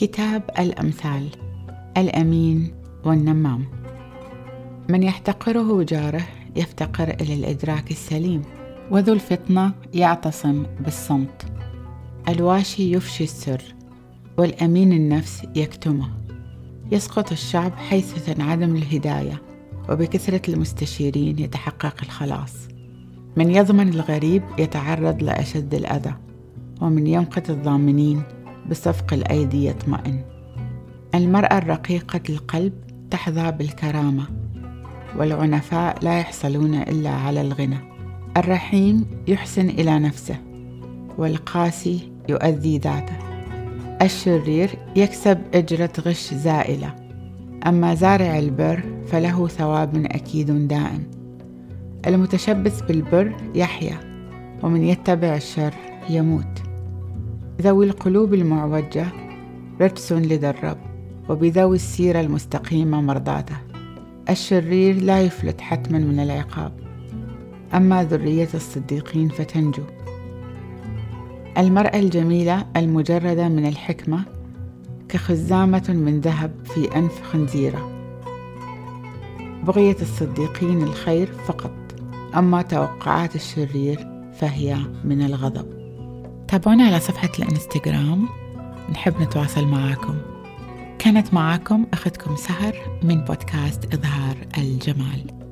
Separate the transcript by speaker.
Speaker 1: كتاب الأمثال الأمين والنمام. من يحتقره جاره يفتقر إلى الإدراك السليم وذو الفطنة يعتصم بالصمت. الواشي يفشي السر والأمين النفس يكتمه. يسقط الشعب حيث تنعدم الهداية وبكثرة المستشيرين يتحقق الخلاص. من يضمن الغريب يتعرض لأشد الأذى ومن يمقت الضامنين بصفق الأيدي يطمئن. المرأة الرقيقة القلب تحظى بالكرامة والعنفاء لا يحصلون إلا على الغنى. الرحيم يحسن إلى نفسه والقاسي يؤذي ذاته. الشرير يكسب أجرة غش زائلة. أما زارع البر فله ثواب أكيد دائم. المتشبث بالبر يحيا ومن يتبع الشر يموت. ذوي القلوب المعوجة رجس لدى الرب وبذوي السيرة المستقيمة مرضاته. الشرير لا يفلت حتما من العقاب. أما ذرية الصديقين فتنجو. المرأة الجميلة المجردة من الحكمة كخزامة من ذهب في أنف خنزيرة. بغية الصديقين الخير فقط أما توقعات الشرير فهي من الغضب. تابعونا على صفحة الانستغرام. نحب نتواصل معاكم. كانت معاكم أختكم سهر من بودكاست إظهار الجمال.